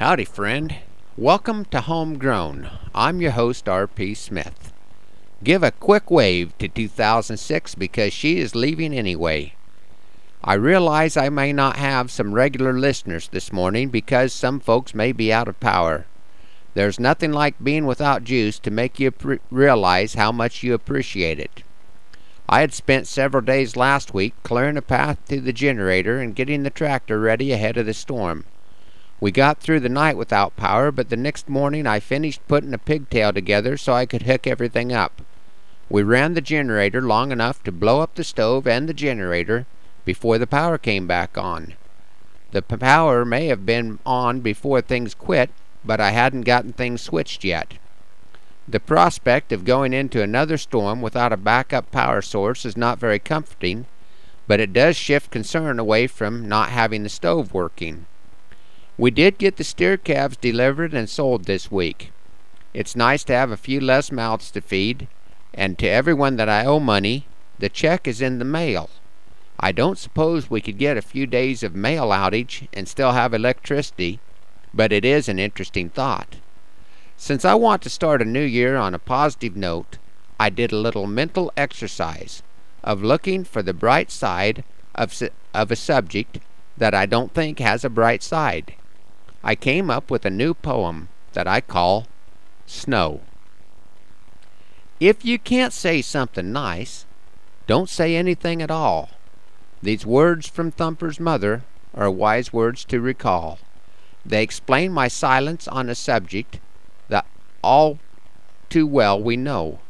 Howdy, friend. Welcome to Homegrown. I'm your host, R.P. Smith. Give a quick wave to 2006 because she is leaving anyway. I realize I may not have some regular listeners this morning because some folks may be out of power. There's nothing like being without juice to make you realize how much you appreciate it. I had spent several days last week clearing a path to the generator and getting the tractor ready ahead of the storm. We got through the night without power, but the next morning I finished putting a pigtail together so I could hook everything up. We ran the generator long enough to blow up the stove and the generator before the power came back on. The power may have been on before things quit, but I hadn't gotten things switched yet. The prospect of going into another storm without a backup power source is not very comforting, but it does shift concern away from not having the stove working. We did get the steer calves delivered and sold this week. It's nice to have a few less mouths to feed, and to everyone that I owe money, the check is in the mail. I don't suppose we could get a few days of mail outage and still have electricity, but it is an interesting thought. Since I want to start a new year on a positive note, I did a little mental exercise of looking for the bright side of, of a subject that I don't think has a bright side. I came up with a new poem that I call Snow. If you can't say something nice, don't say anything at all. These words from Thumper's mother are wise words to recall. They explain my silence on a subject that all too well we know.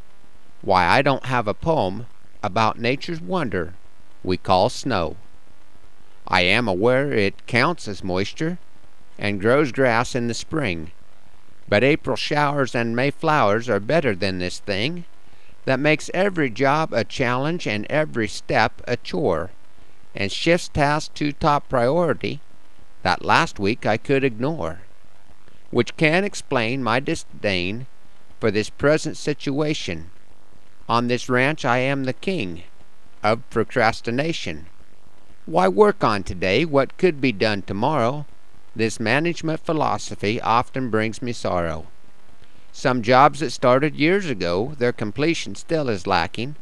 Why I don't have a poem about nature's wonder we call snow. I am aware it counts as moisture, and grows grass in the spring. But April showers and May flowers are better than this thing that makes every job a challenge and every step a chore, and shifts tasks to top priority that last week I could ignore, which can explain my disdain for this present situation. On this ranch I am the king of procrastination. Why work on today what could be done tomorrow? This management philosophy often brings me sorrow. Some jobs that started years ago, their completion still is lacking.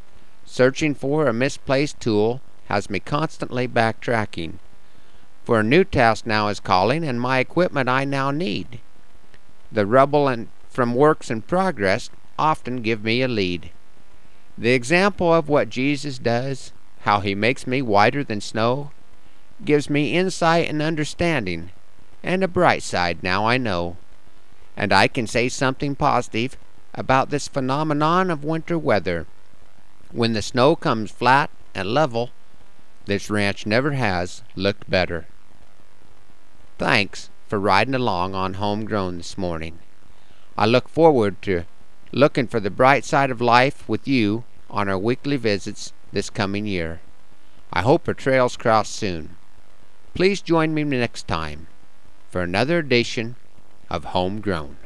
Searching for a misplaced tool has me constantly backtracking. For a new task now is calling, and my equipment I now need. The rubble and from works in progress often give me a lead. The example of what Jesus does, how he makes me whiter than snow, gives me insight and understanding and a bright side now I know. And I can say something positive about this phenomenon of winter weather. When the snow comes flat and level, this ranch never has looked better. Thanks for riding along on Homegrown this morning. I look forward to looking for the bright side of life with you on our weekly visits this coming year. I hope our trails cross soon. Please join me next time for another edition of Homegrown.